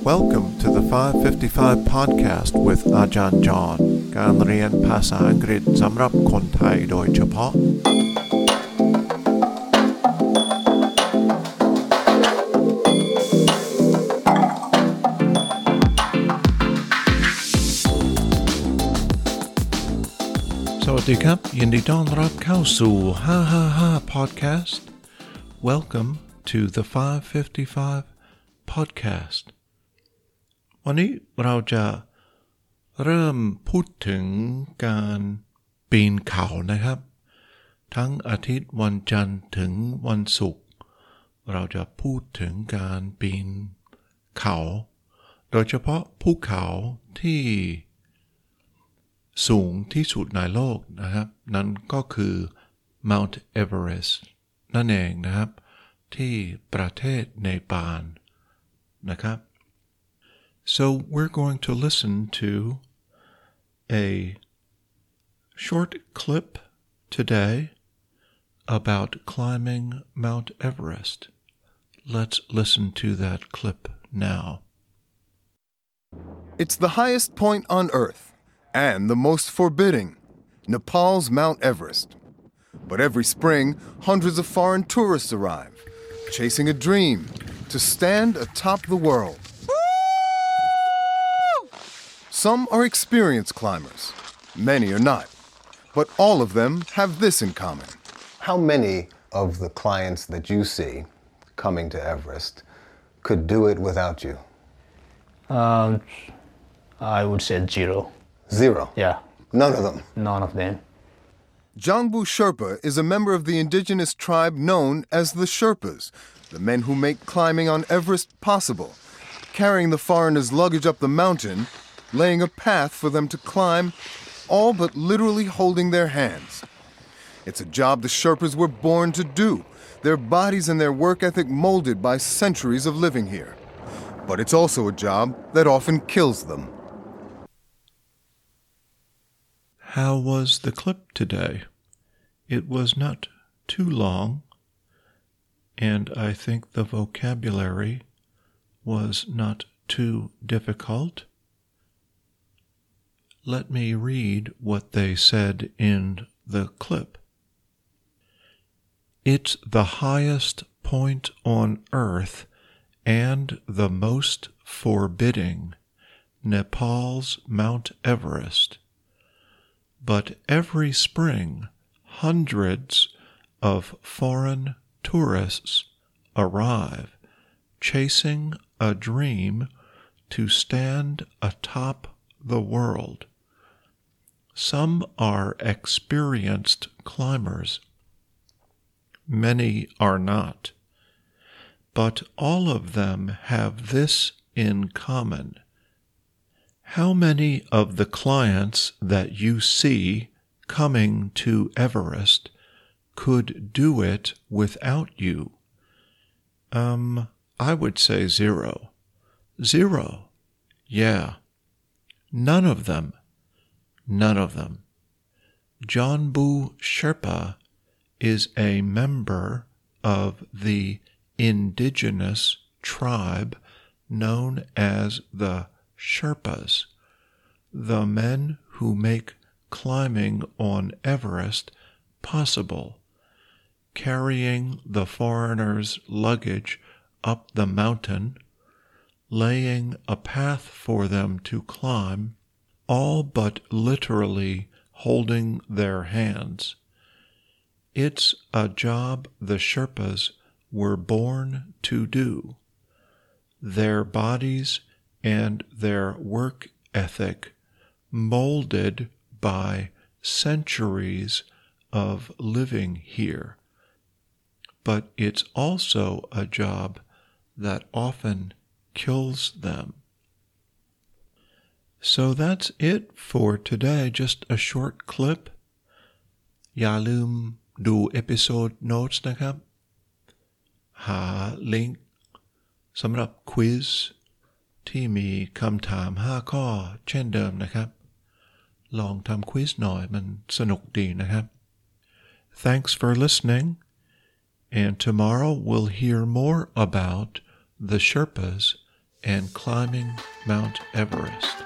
Welcome to the 555 podcast with อาจารย์จอห์นการเรียนภาษาอังกฤษสำหรับคนไทยโดยเฉพาะ สวัสดีครับ ยินดีต้อนรับเข้าสู่555 podcast Welcome to the 555 podcast วันนี้เราจะเริ่มพูดถึงการปีนเขานะครับ ทั้งอาทิตย์วันจันทร์ถึงวันศุกร์เราจะพูดถึงการปีนเขา โดยเฉพาะภูเขาที่สูงที่สุดในโลกนะครับ นั่นก็คือ Mount Everest นั่นเองนะครับ ที่ประเทศเนปาลนะครับ so we're going to listen to a short clip today about climbing Mount Everest. Let's listen to that clip now. It's the highest point on Earth and the most forbidding Nepal's Mount Everest. But every spring, hundreds of foreign tourists arrive, chasing a dream to stand atop the world. Some are experienced climbers, many are not, but all of them have this in common. How many of the clients that you see coming to Everest could do it without you? Um, I would say zero. Zero. Yeah, None of them. none of them. Jangbu Sherpa is a member of the indigenous tribe known as the Sherpas, the men who make climbing on Everest possible, carrying the foreigners' luggage up the mountain, laying a path for them to climb, all but literally holding their hands. It's a job the Sherpas were born to do, their bodies and their work ethic molded by centuries of living here. But it's also a job that often kills them. How was the clip today? It was not too long, and I think the vocabulary was not too difficult. Let me read what they said in the clip. It's the highest point on earth and the most forbidding, Nepal's Mount Everest but every spring hundreds of foreign tourists arrive chasing a dream to stand atop the world. Some are experienced climbers, many are not, but all of them have this in common. How many of the clients that you see coming to Everest could do it without you? Um, I would say zero. Zero. Yeah. None of them. None of them. Jangbu Sherpa is a member of the indigenous tribe known as the Sherpas, the men who make climbing on Everest possible, carrying the foreigners' luggage up the mountain, laying a path for them to climb, all but literally holding their hands. It's a job the Sherpas were born to do. Their bodies and their work ethic molded by centuries of living here. But it's also a job that often kills them. So that's it for today. Just a short clip. อย่าลืมดูเอพิโซดโน้ตนะครับ หาลิงก์สำหรับควิส ที่มีคำถาม 5 ข้อเช่นเดิมนะครับ ลองทำควิสหน่อยมันสนุกดีนะครับ Thanks for listening and tomorrow we'll hear more about the Sherpas and climbing Mount Everest.